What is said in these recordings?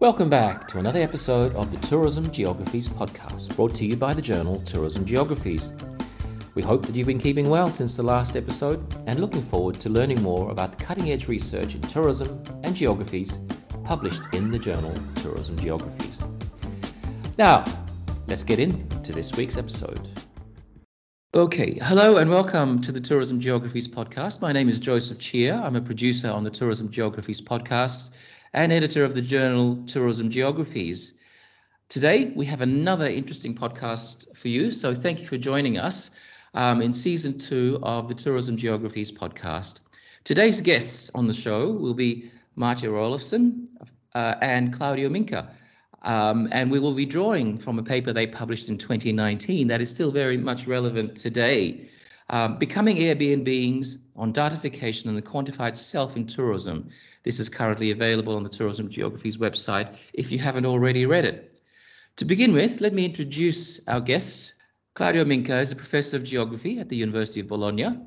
Welcome back to another episode of the Tourism Geographies podcast, brought to you by the journal Tourism Geographies. We hope that you've been keeping well since the last episode and looking forward to learning more about the cutting edge research in tourism and geographies published in the journal Tourism Geographies. Now, let's get into this week's episode. Okay, hello and welcome to the Tourism Geographies podcast. My name is Joseph Cheer. I'm a producer on the Tourism Geographies podcast and editor of the journal Tourism Geographies. Today, we have another interesting podcast for you. So, thank you for joining us um, in season two of the Tourism Geographies podcast. Today's guests on the show will be Maartje Roelofsen uh, and Claudio Minca. Um, and we will be drawing from a paper they published in 2019 that is still very much relevant today. Um, becoming Airbnbeings on datafication and the quantified self in tourism this is currently available on the Tourism Geographies website if you haven't already read it. To begin with, let me introduce our guests. Claudio Minca is a professor of geography at the University of Bologna.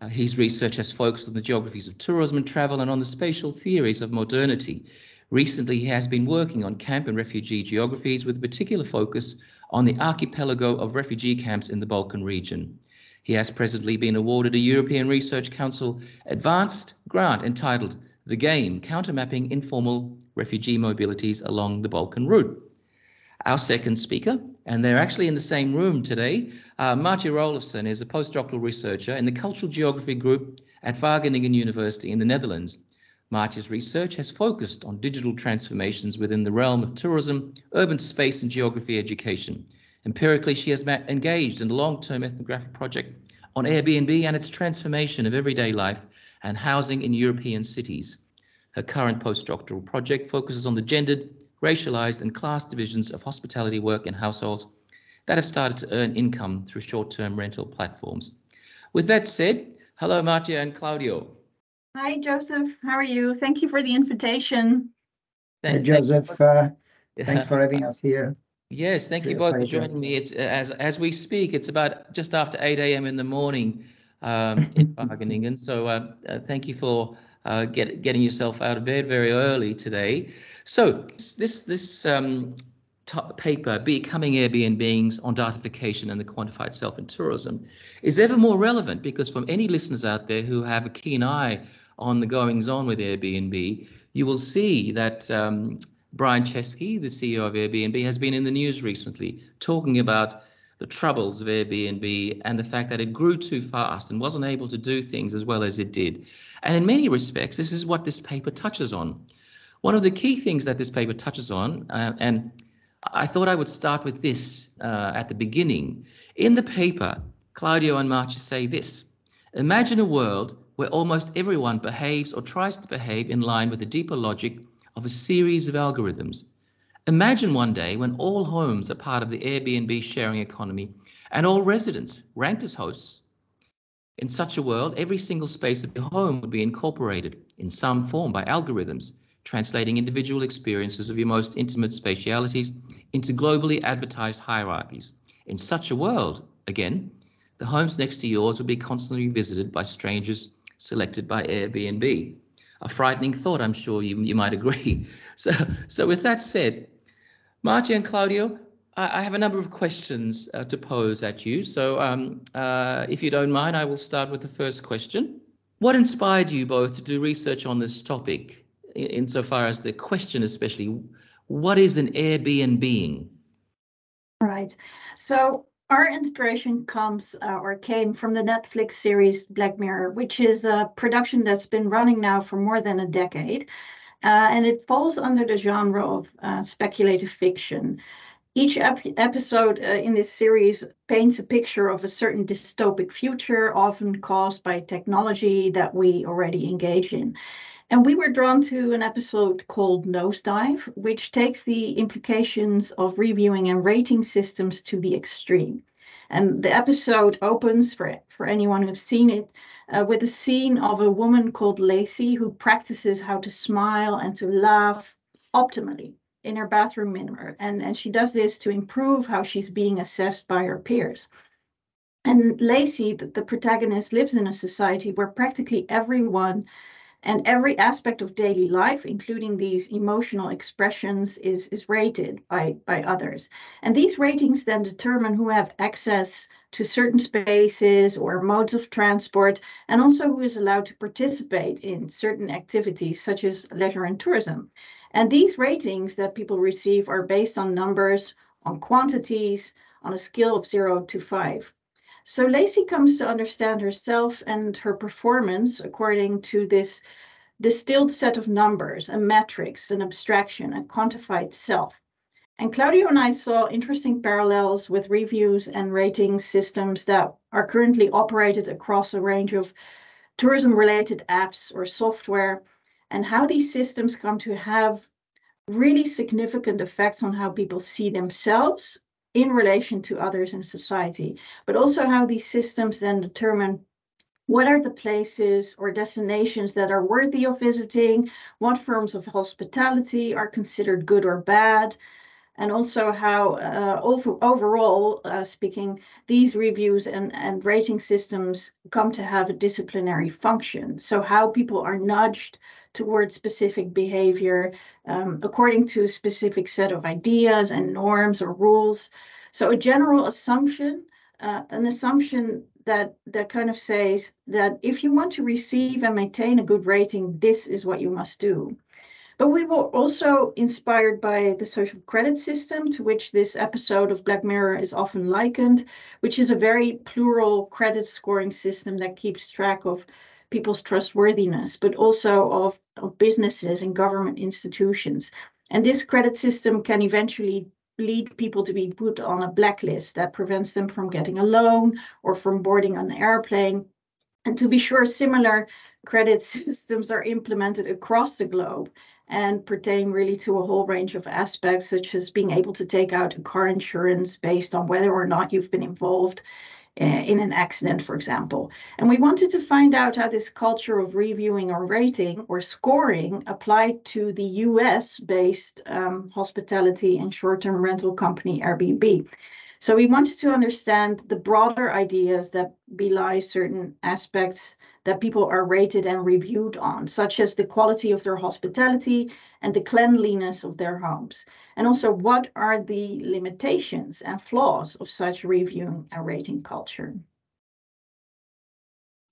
Uh, his research has focused on the geographies of tourism and travel and on the spatial theories of modernity. Recently, he has been working on camp and refugee geographies with a particular focus on the archipelago of refugee camps in the Balkan region. He has presently been awarded a European Research Council advanced grant entitled the game, countermapping informal refugee mobilities along the Balkan route. Our second speaker, and they're actually in the same room today, uh, Maartje Roelofsen is a postdoctoral researcher in the Cultural Geography Group at Wageningen University in the Netherlands. Maartje's research has focused on digital transformations within the realm of tourism, urban space, and geography education. Empirically, she has engaged in a long term ethnographic project on Airbnb and its transformation of everyday life and housing in European cities. Her current postdoctoral project focuses on the gendered, racialized, and class divisions of hospitality work in households that have started to earn income through short term rental platforms. With that said, hello, Maartje and Claudio. Hi, Joseph. How are you? Thank you for the invitation. Thank, hey, Joseph. Uh, thanks for having us here. Yes, thank you both for joining me. It's as as we speak. It's about just after 8 a.m. in the morning um, in Wageningen. So uh, uh, thank you for uh, get, getting yourself out of bed very early today. So this this um, paper, Becoming Airbnbeings on Datafication and the Quantified Self in Tourism, is ever more relevant because from any listeners out there who have a keen eye on the goings on with Airbnb, you will see that um, Brian Chesky, the CEO of Airbnb, has been in the news recently talking about the troubles of Airbnb and the fact that it grew too fast and wasn't able to do things as well as it did. And in many respects, this is what this paper touches on. One of the key things that this paper touches on, uh, and I thought I would start with this uh, at the beginning. In the paper, Claudio and Maartje say this Imagine a world where almost everyone behaves or tries to behave in line with the deeper logic of a series of algorithms Imagine one day when all homes are part of the Airbnb sharing economy and all residents ranked as hosts. In such a world, every single space of your home would be incorporated in some form by algorithms, translating individual experiences of your most intimate spatialities into globally advertised hierarchies. In such a world, again, the homes next to yours would be constantly visited by strangers selected by Airbnb. A frightening thought, I'm sure you, you might agree. So, so with that said, Maartje and Claudio, I, I have a number of questions uh, to pose at you. So, um, uh, if you don't mind, I will start with the first question. What inspired you both to do research on this topic, in, insofar as the question, especially, what is an Airbnbeing? Right. So, our inspiration comes uh, or came from the Netflix series Black Mirror, which is a production that's been running now for more than a decade. Uh, and it falls under the genre of uh, speculative fiction. Each ep- episode uh, in this series paints a picture of a certain dystopic future, often caused by technology that we already engage in. And we were drawn to an episode called Nosedive, which takes the implications of reviewing and rating systems to the extreme. And the episode opens for, for anyone who's seen it uh, with a scene of a woman called Lacey who practices how to smile and to laugh optimally in her bathroom mirror. And, and she does this to improve how she's being assessed by her peers. And Lacey, the, the protagonist, lives in a society where practically everyone And every aspect of daily life, including these emotional expressions, is, is rated by, by others. And these ratings then determine who have access to certain spaces or modes of transport, and also who is allowed to participate in certain activities such as leisure and tourism. And these ratings that people receive are based on numbers, on quantities, on a scale of zero to five. So Lacey comes to understand herself and her performance according to this distilled set of numbers, a metrics, an abstraction, a quantified self. And Claudio and I saw interesting parallels with reviews and rating systems that are currently operated across a range of tourism related apps or software, and how these systems come to have really significant effects on how people see themselves in relation to others in society, but also how these systems then determine what are the places or destinations that are worthy of visiting, what forms of hospitality are considered good or bad, and also how uh, over, overall uh, speaking, these reviews and, and rating systems come to have a disciplinary function. So how people are nudged towards specific behavior um, according to a specific set of ideas and norms or rules. So a general assumption, uh, an assumption that that kind of says that if you want to receive and maintain a good rating, this is what you must do. But we were also inspired by the social credit system to which this episode of Black Mirror is often likened, which is a very plural credit scoring system that keeps track of people's trustworthiness, but also of, of businesses and government institutions. And this credit system can eventually lead people to be put on a blacklist that prevents them from getting a loan or from boarding an airplane. And to be sure, similar credit systems are implemented across the globe and pertain really to a whole range of aspects, such as being able to take out a car insurance based on whether or not you've been involved uh, in an accident, for example. And we wanted to find out how this culture of reviewing or rating or scoring applied to the US based um, hospitality and short term rental company Airbnb. So we wanted to understand the broader ideas that belie certain aspects that people are rated and reviewed on, such as the quality of their hospitality and the cleanliness of their homes. And also, what are the limitations and flaws of such reviewing and rating culture?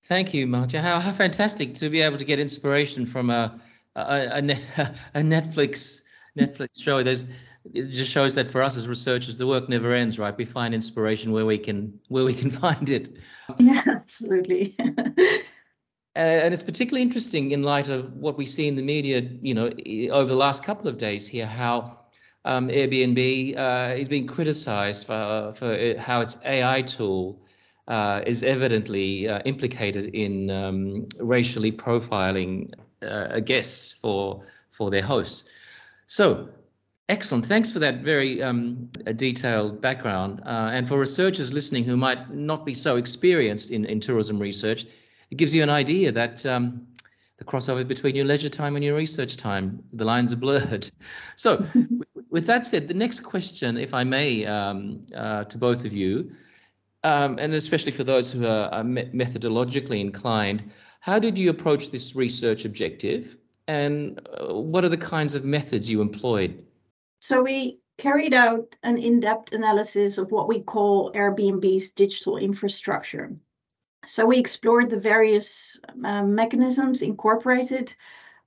Thank you, Maartje. How, how fantastic to be able to get inspiration from a a, a, net, a Netflix Netflix show. There's it just shows that for us as researchers, the work never ends, right? We find inspiration where we can where we can find it. Yeah, absolutely. and it's particularly interesting in light of what we see in the media, you know, over the last couple of days here, how um, Airbnb uh, is being criticized for, for how its AI tool uh, is evidently uh, implicated in um, racially profiling uh, guests for for their hosts. So Excellent. Thanks for that very um, detailed background. Uh, and for researchers listening who might not be so experienced in, in tourism research, it gives you an idea that um, the crossover between your leisure time and your research time, the lines are blurred. So, with that said, the next question, if I may, um, uh, to both of you, um, and especially for those who are, are methodologically inclined, how did you approach this research objective, and uh, what are the kinds of methods you employed? So we carried out an in-depth analysis of what we call Airbnb's digital infrastructure. So we explored the various uh, mechanisms incorporated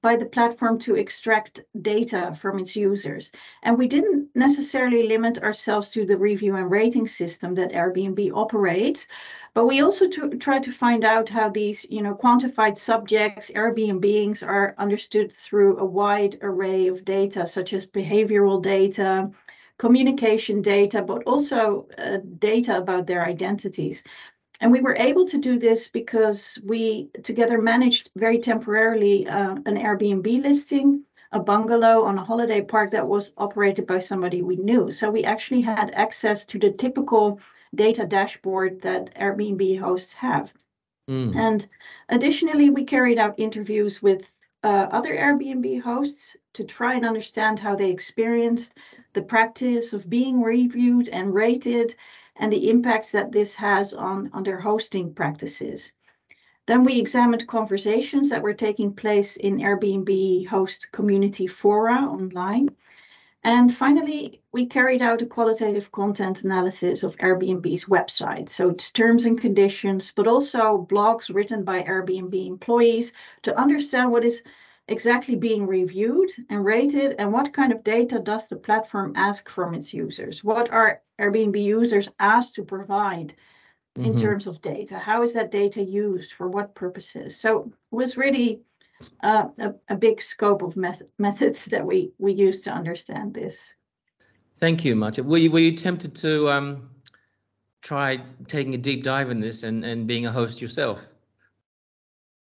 by the platform to extract data from its users. And we didn't necessarily limit ourselves to the review and rating system that Airbnb operates, but we also to, try to find out how these, you know, quantified subjects, Airbnbeings, are understood through a wide array of data, such as behavioral data, communication data, but also uh, data about their identities. And we were able to do this because we together managed very temporarily uh, an Airbnb listing, a bungalow on a holiday park that was operated by somebody we knew. So we actually had access to the typical data dashboard that Airbnb hosts have. Mm. And additionally, we carried out interviews with uh, other Airbnb hosts to try and understand how they experienced the practice of being reviewed and rated and the impacts that this has on, on their hosting practices. Then we examined conversations that were taking place in Airbnb host community fora online. And finally, we carried out a qualitative content analysis of Airbnb's website. So it's terms and conditions, but also blogs written by Airbnb employees to understand what is exactly being reviewed and rated and what kind of data does the platform ask from its users? What are Airbnb users asked to provide mm-hmm. in terms of data? How is that data used for what purposes? So it was really uh, a, a, big scope of met- methods that we we use to understand this. Thank you, Maartje. Were you were you tempted to um, try taking a deep dive in this and and being a host yourself?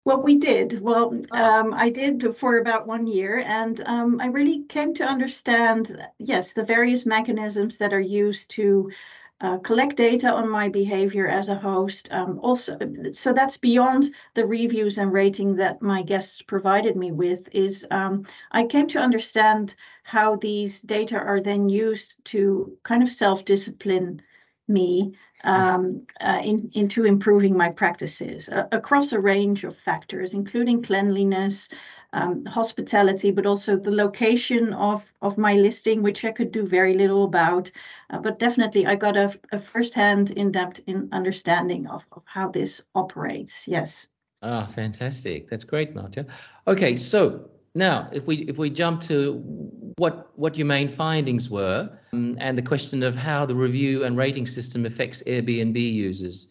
Well, we did. Well, oh. um, I did for about one year, and um, I really came to understand, yes, the various mechanisms that are used to uh, collect data on my behavior as a host. Um, also, so that's beyond the reviews and rating that my guests provided me with. Is um, I came to understand how these data are then used to kind of self-discipline me um, uh, in, into improving my practices uh, across a range of factors, including cleanliness, um, hospitality, but also the location of, of my listing, which I could do very little about. Uh, but definitely, I got a, a first-hand, in-depth in understanding of, of how this operates. Yes. Ah, fantastic. That's great, Maartje. Okay, so now if we if we jump to what what your main findings were um, and the question of how the review and rating system affects Airbnb users.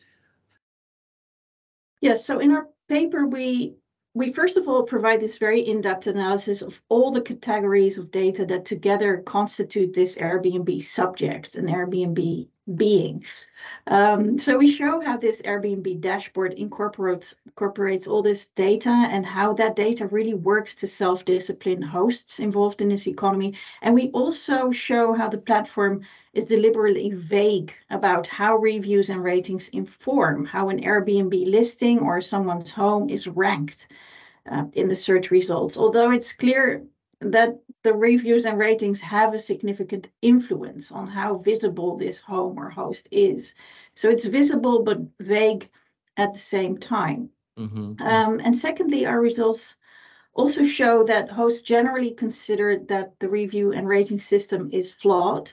Yes, so in our paper we we first of all provide this very in-depth analysis of all the categories of data that together constitute this Airbnb subject, an Airbnb being. Um, so we show how this Airbnb dashboard incorporates incorporates all this data and how that data really works to self-discipline hosts involved in this economy. And we also show how the platform is deliberately vague about how reviews and ratings inform how an Airbnb listing or someone's home is ranked uh, in the search results. Although it's clear that the reviews and ratings have a significant influence on how visible this home or host is. So it's visible but vague at the same time. Mm-hmm. Um, and secondly, our results also show that hosts generally consider that the review and rating system is flawed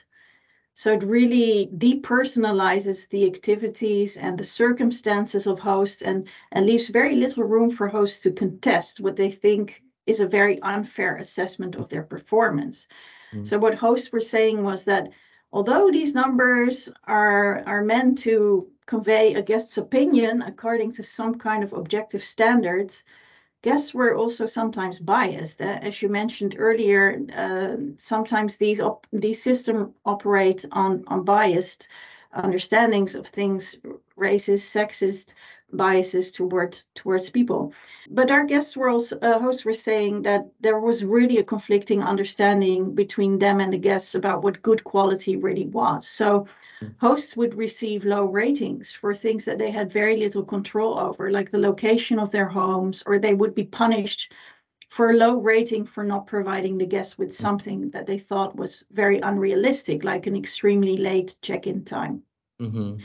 so it really depersonalizes the activities and the circumstances of hosts and, and leaves very little room for hosts to contest what they think is a very unfair assessment of their performance. Mm. So what hosts were saying was that although these numbers are, are meant to convey a guest's opinion according to some kind of objective standards, guests were also sometimes biased. Uh, as you mentioned earlier, uh, sometimes these op- these systems operate on, on biased understandings of things, racist, sexist, biases towards towards people. But our guests were also uh, hosts were saying that there was really a conflicting understanding between them and the guests about what good quality really was. So hmm. hosts would receive low ratings for things that they had very little control over, like the location of their homes, or they would be punished for a low rating for not providing the guests with hmm. something that they thought was very unrealistic, like an extremely late check-in time. Mm-hmm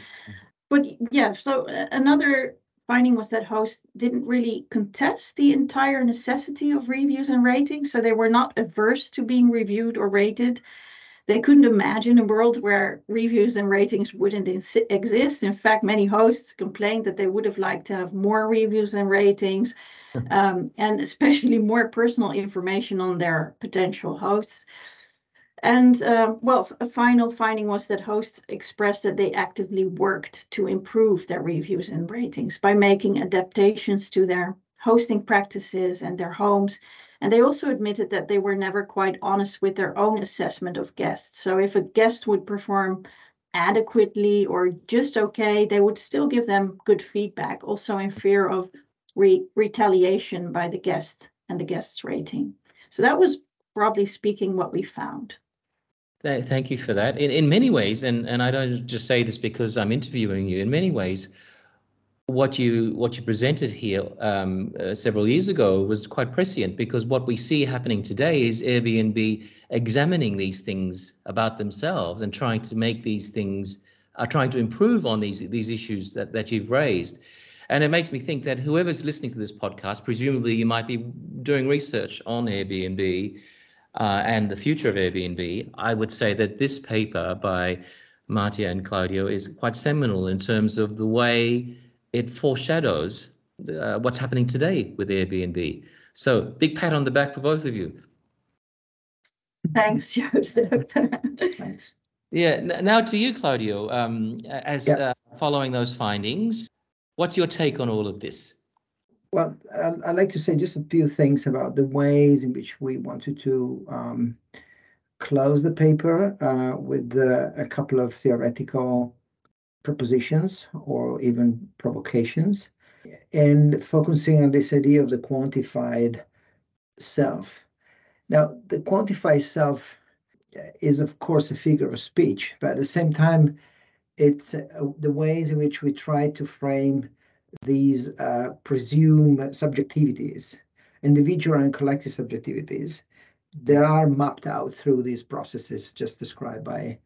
but yeah, so uh, another finding was that hosts didn't really contest the entire necessity of reviews and ratings. So they were not averse to being reviewed or rated. They couldn't imagine a world where reviews and ratings wouldn't exist. In fact, many hosts complained that they would have liked to have more reviews and ratings, um, and especially more personal information on their potential hosts. And uh, well, a final finding was that hosts expressed that they actively worked to improve their reviews and ratings by making adaptations to their hosting practices and their homes. And they also admitted that they were never quite honest with their own assessment of guests. So if a guest would perform adequately or just okay, they would still give them good feedback, also in fear of re- retaliation by the guest and the guest's rating. So that was broadly speaking what we found. Thank you for that. In, in many ways, and, and I don't just say this because I'm interviewing you, in many ways, what you what you presented here um, uh, several years ago was quite prescient because what we see happening today is Airbnb examining these things about themselves and trying to make these things are uh, trying to improve on these these issues that, that you've raised. And it makes me think that whoever's listening to this podcast, presumably you might be doing research on Airbnb uh, and the future of Airbnb. I would say that this paper by Maartje and Claudio is quite seminal in terms of the way it foreshadows uh, what's happening today with Airbnb. So, big pat on the back for both of you. Thanks, Joseph. Thanks. Yeah. Now to you, Claudio. Um, as yeah. uh, following those findings, what's your take on all of this? Well, I'd like to say just a few things about the ways in which we wanted to um, close the paper uh, with uh, a couple of theoretical propositions or even provocations, and focusing on this idea of the quantified self. Now, the quantified self is, of course, a figure of speech, but at the same time, it's uh, the ways in which we try to frame these uh, presumed subjectivities, individual and collective subjectivities, they are mapped out through these processes just described by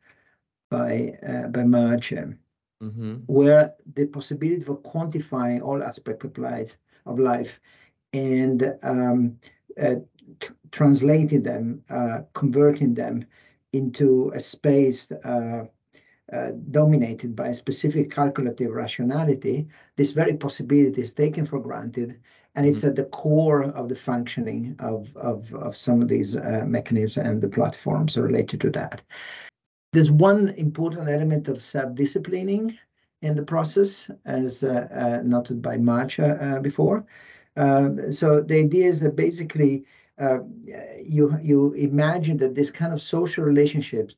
by uh, by Maartje, mm-hmm. where the possibility for quantifying all aspects of life of life and um, uh, t- translating them, uh, converting them into a space uh, uh, dominated by a specific calculative rationality, this very possibility is taken for granted, and it's mm-hmm. at the core of the functioning of, of, of some of these uh, mechanisms and the platforms related to that. There's one important element of self-disciplining in the process, as uh, uh noted by Maartje uh, before. So the idea is that basically uh, you you imagine that this kind of social relationships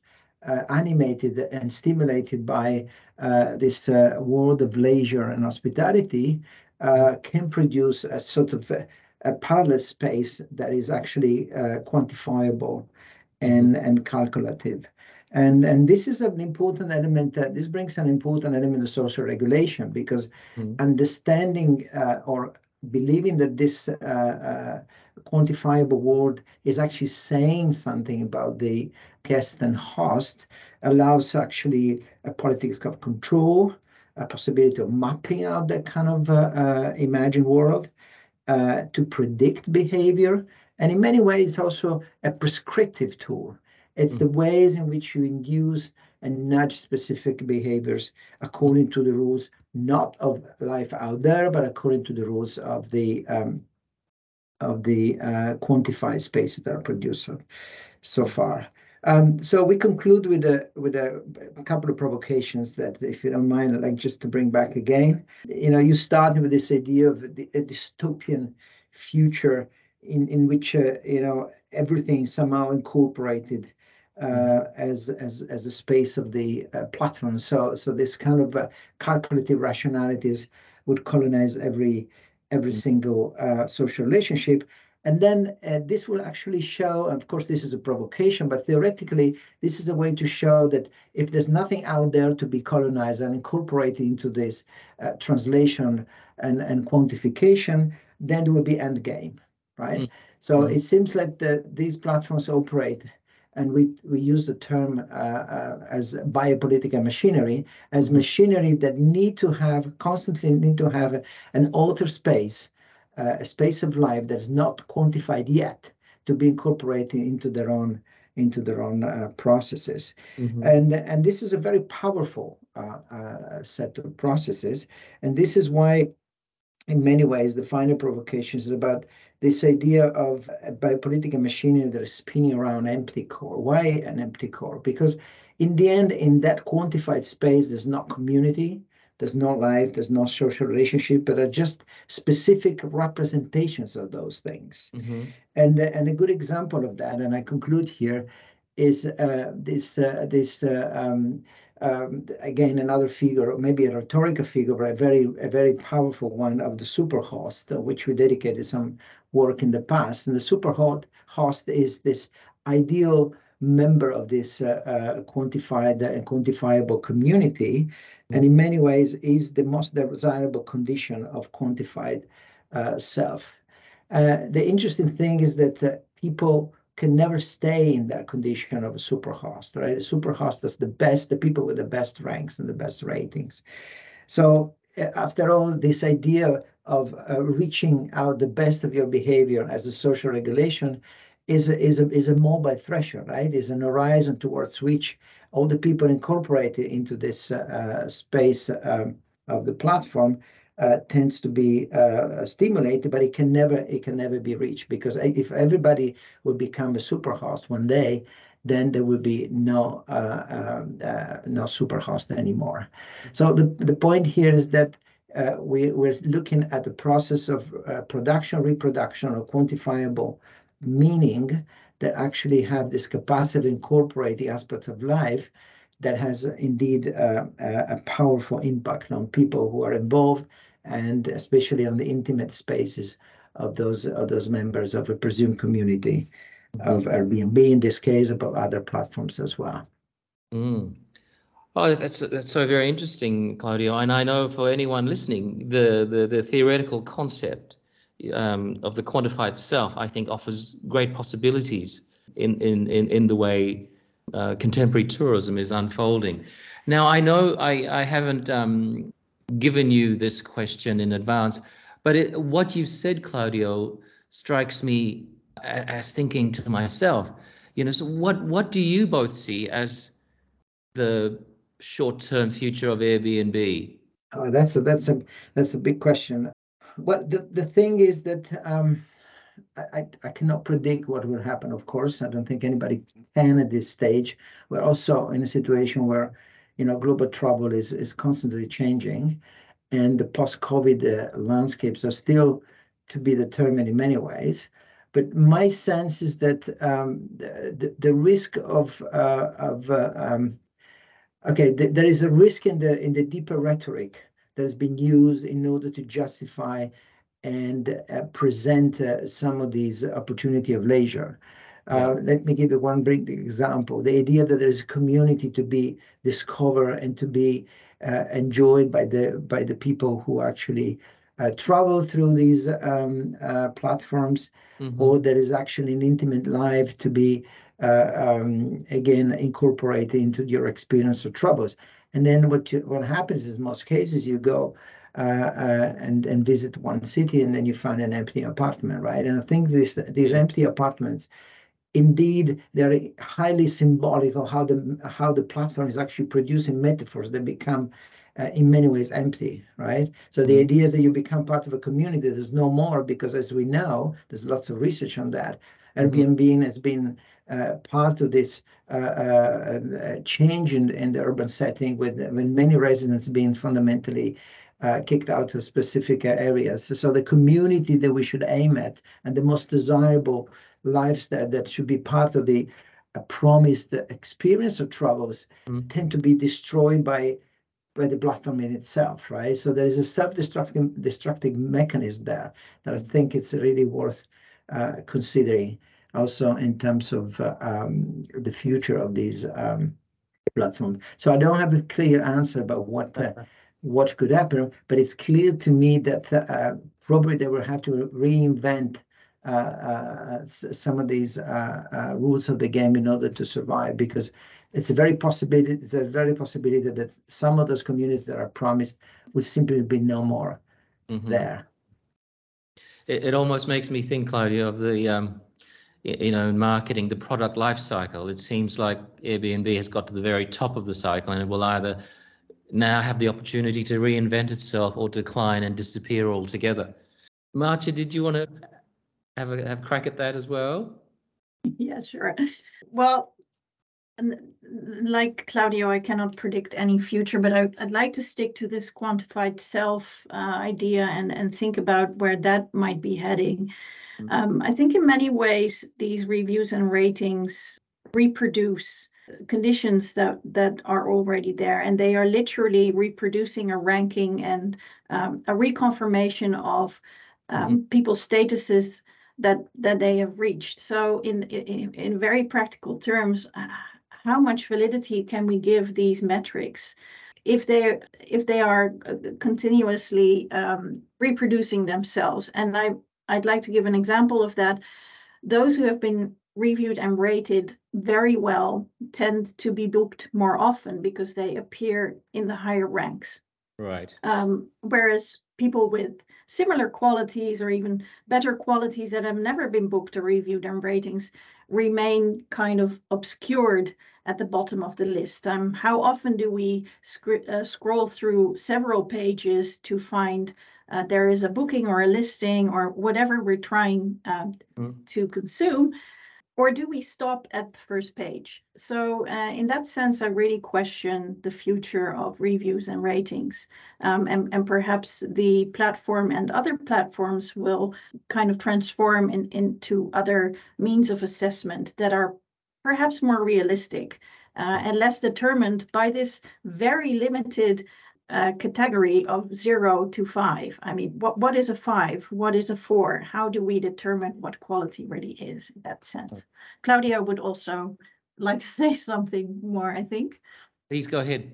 animated and stimulated by uh, this uh, world of leisure and hospitality uh, can produce a sort of a, a parallel space that is actually uh, quantifiable and and calculative. And, and this is an important element that this brings an important element of social regulation because mm-hmm. understanding or believing that this uh, uh, quantifiable world is actually saying something about the guest and host allows actually a politics of control, a possibility of mapping out that kind of uh, uh imagined world uh, to predict behavior. And in many ways, also a prescriptive tool. It's mm-hmm. the ways in which you induce and nudge specific behaviors according to the rules, not of life out there, but according to the rules of the um, of the uh, quantified spaces that are produced so, far. Um, so we conclude with a with a, a, couple of provocations that, if you don't mind, I'd like just to bring back again. You know, you start with this idea of the, a dystopian future in in which uh, you know everything is somehow incorporated uh, as as as a space of the uh, platform. So so this kind of uh, calculative rationalities would colonize every every mm-hmm. single uh, social relationship. And then uh, this will actually show, of course, this is a provocation, but theoretically, this is a way to show that if there's nothing out there to be colonized and incorporated into this uh, translation and, and quantification, then there will be end game, right? Mm-hmm. So mm-hmm. it seems like the, these platforms operate and we, we use the term uh, uh, as biopolitical machinery, as machinery that need to have constantly need to have an outer space, uh, a space of life that's not quantified yet, to be incorporated into their own into their own uh, processes, mm-hmm. and and this is a very powerful uh, uh, set of processes, and this is why, in many ways, the final provocation is about this idea of a biopolitical machinery that is spinning around empty core. Why an empty core? Because in the end, in that quantified space, there's not community, there's no life, there's no social relationship, but are just specific representations of those things. Mm-hmm. And and a good example of that, and I conclude here, is uh, this uh, this uh, um, um, again another figure, maybe a rhetorical figure, but a very a very powerful one of the superhost, uh, which we dedicated some work in the past. And the superhost host is this ideal member of this uh, uh, quantified and quantifiable community, and in many ways is the most desirable condition of quantified uh, self. Uh, the interesting thing is that people can never stay in that condition of a superhost, right? A superhost is the best, the people with the best ranks and the best ratings. So after all, this idea of uh, reaching out the best of your behavior as a social regulation is a, is a, is a mobile threshold, right? Is an horizon towards which all the people incorporated into this uh, space um, of the platform uh, tends to be uh, stimulated, but it can never it can never be reached because if everybody would become a superhost one day, then there will be no uh, um, uh, no superhost anymore. So the the point here is that. Uh, we, we're looking at the process of uh, production, reproduction, or quantifiable meaning that actually have this capacity to incorporate the aspects of life that has indeed uh, a powerful impact on people who are involved and especially on the intimate spaces of those of those members of a presumed community of Airbnb in this case, but other platforms as well. Mm. Oh, that's that's so very interesting, Claudio. And I know for anyone listening, the the, the theoretical concept um, of the quantified self, I think, offers great possibilities in in in, in the way uh, contemporary tourism is unfolding. Now, I know I I haven't um, given you this question in advance, but it, what you've said, Claudio, strikes me as thinking to myself. You know, so what what do you both see as the short-term future of Airbnb? Oh, that's a that's a that's a big question. Well, the the thing is that um, I, I cannot predict what will happen. Of course, I don't think anybody can at this stage. We're also in a situation where you know, global travel is, is constantly changing, and the post-COVID uh, landscapes are still to be determined in many ways. But my sense is that um, the, the, risk of uh, of uh, um, okay, th- there is a risk in the in the deeper rhetoric that has been used in order to justify and uh, present uh, some of these opportunity of leisure. Uh, let me give you one brief example. The idea that there is a community to be discovered and to be uh, enjoyed by the by the people who actually uh, travel through these um, uh, platforms, mm-hmm. or there is actually an intimate life to be uh, um, again incorporated into your experience of troubles. And then what you, what happens is most cases you go uh, uh, and and visit one city and then you find an empty apartment, right? And I think this these empty apartments indeed they're highly symbolic of how the how the platform is actually producing metaphors that become uh, in many ways empty right so the mm-hmm. idea is that you become part of a community there's no more because as we know there's lots of research on that mm-hmm. airbnb has been uh, part of this uh, uh, uh, change in, in the urban setting with, with many residents being fundamentally uh, kicked out of specific areas. So the community that we should aim at and the most desirable lifestyle that should be part of the uh, promised experience of travels mm. tend to be destroyed by by the platform in itself, right? So there is a self-destructing destructive mechanism there that I think it's really worth uh, considering. Also, in terms of uh, um, the future of these um, platforms. So I don't have a clear answer about what uh, what could happen, but it's clear to me that uh, probably they will have to reinvent some of these uh, rules of the game in order to survive because it's a very possibility it's a very possibility that some of those communities that are promised will simply be no more mm-hmm. there. It, it, almost makes me think Claudio of the um, you know in marketing the product life cycle. It seems like airbnb has got to the very top of the cycle and it will either now have the opportunity to reinvent itself or decline and disappear altogether. Maartje, did you want to have a have a crack at that as well? Yeah, sure. Well, like Claudio, I cannot predict any future, but I, would like to stick to this quantified self uh, idea and, and think about where that might be heading. Mm-hmm. Um, I think in many ways, these reviews and ratings reproduce conditions that that are already there and they are literally reproducing a ranking and um, a reconfirmation of um, mm-hmm. people's statuses that that they have reached. So in in, in very practical terms, uh, how much validity can we give these metrics? if they if they are uh, continuously um, reproducing themselves. And I I'd like to give an example of that. Those who have been reviewed and rated very well tend to be booked more often because they appear in the higher ranks. Right. Um, whereas people with similar qualities or even better qualities that have never been booked or reviewed and ratings remain kind of obscured at the bottom of the list. Um, how often do we sc- uh, scroll through several pages to find uh, there is a booking or a listing or whatever we're trying uh, mm. to consume? Or do we stop at the first page? So, uh, in that sense, I really question the future of reviews and ratings. Um, and, and perhaps the platform and other platforms will kind of transform in, into other means of assessment that are perhaps more realistic uh, and less determined by this very limited uh, category of zero to five. I mean, what, what is a five? What is a four? How do we determine what quality really is in that sense? Claudio would also like to say something more, I think. Please go ahead.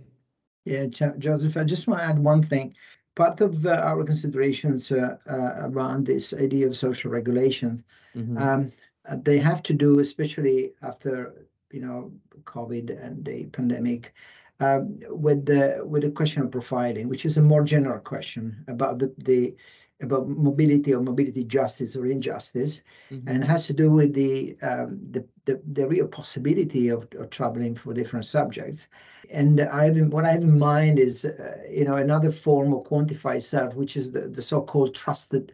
Yeah, Joseph, I just want to add one thing. Part of uh, our considerations uh, uh, around this idea of social regulations, mm-hmm. um, they have to do, especially after you know COVID and the pandemic, um, with the with the question of profiling, which is a more general question about the, the about mobility or mobility justice or injustice, mm-hmm. and has to do with the, um, the, the the real possibility of, of traveling for different subjects. And I have what I have in mind is uh, you know another form of quantified self, which is the, the so-called trusted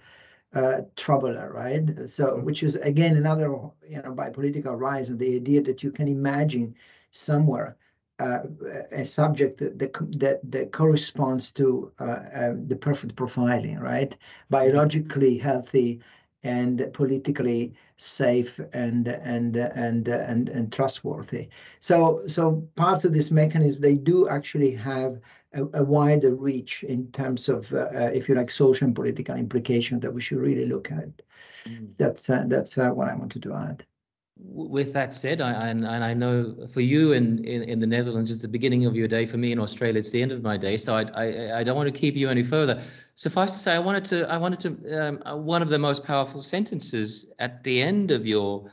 uh, traveler, right? So, mm-hmm. which is again another you know biopolitical rise and the idea that you can imagine somewhere uh, a subject that, that, that corresponds to uh, um, the perfect profiling, right? Biologically healthy and politically safe and and and and and trustworthy. So so part of this mechanism, they do actually have a, a wider reach in terms of, uh, uh if you like, social and political implications that we should really look at. Mm. That's uh, that's uh, what I wanted to add with that said, I, and, and I know for you in, in, in, the Netherlands, it's the beginning of your day. For me in Australia, it's the end of my day. So I, I, I don't want to keep you any further. Suffice to say, I wanted to I wanted to um, uh, one of the most powerful sentences at the end of your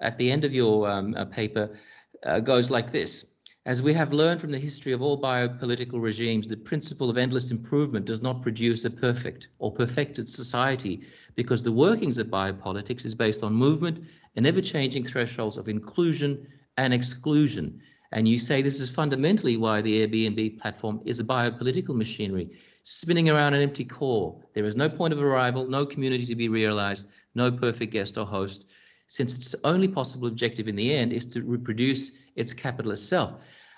at the end of your um, uh, paper uh, goes like this. As we have learned from the history of all biopolitical regimes, the principle of endless improvement does not produce a perfect or perfected society because the workings of biopolitics is based on movement and ever changing thresholds of inclusion and exclusion. And you say this is fundamentally why the Airbnb platform is a biopolitical machinery spinning around an empty core. There is no point of arrival, no community to be realized, no perfect guest or host, since its only possible objective in the end is to reproduce its capitalist self.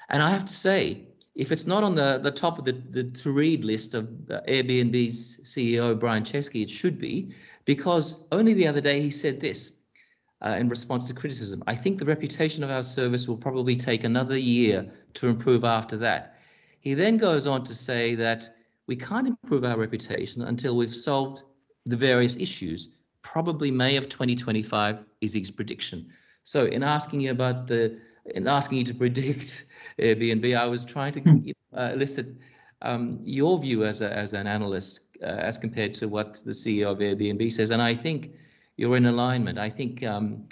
And I have to say, if it's not on the, the top of the, the to read list of uh, Airbnb's CEO, Brian Chesky, it should be, because only the other day he said this uh, in response to criticism. I think the reputation of our service will probably take another year to improve after that. He then goes on to say that we can't improve our reputation until we've solved the various issues. Probably May of 2025 is his prediction. So, in asking you about the, in asking you to predict Airbnb, I was trying to hmm. uh, elicit um, your view as a, as an analyst uh, as compared to what the CEO of Airbnb says. And I think you're in alignment. I think um,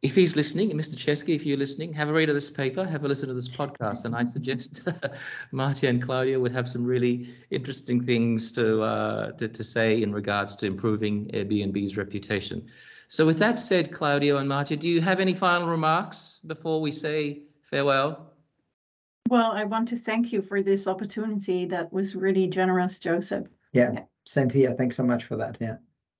if he's listening, Mr. Chesky, if you're listening, have a read of this paper, have a listen to this podcast, and I suggest Maartje and Claudio would have some really interesting things to, uh, to, to say in regards to improving Airbnb's reputation. So, with that said, Claudio and Maartje, do you have any final remarks before we say farewell? Well, I want to thank you for this opportunity. That was really generous, Joseph. Yeah, yeah. same here. Thanks so much for that. Yeah.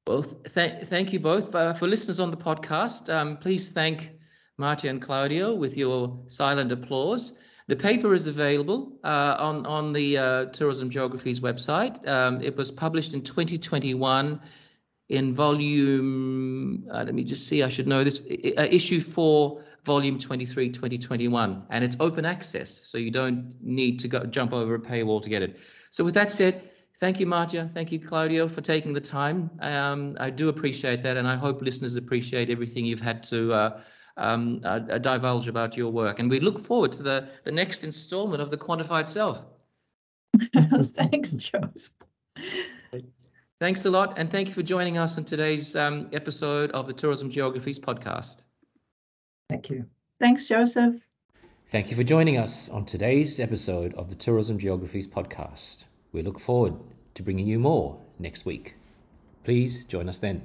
Well, th- thank you both. Uh, for listeners on the podcast, um, please thank Maartje and Claudio with your silent applause. The paper is available uh, on, on the uh, Tourism Geographies website. Um, it was published in 2021 in volume, uh, let me just see, I should know this, uh, issue 4, volume 23, 2021. And it's open access, so you don't need to go, jump over a paywall to get it. So, with that said, Thank you, Maartje. Thank you, Claudio, for taking the time. Um, I do appreciate that, and I hope listeners appreciate everything you've had to uh, um, uh, uh divulge about your work. And we look forward to the, the next installment of the Quantified Self. Thanks, Joseph. Thanks a lot, and thank you for joining us on today's um, episode of the Tourism Geographies podcast. Thank you. Thanks, Joseph. Thank you for joining us on today's episode of the Tourism Geographies podcast. We look forward to bringing you more next week. Please join us then.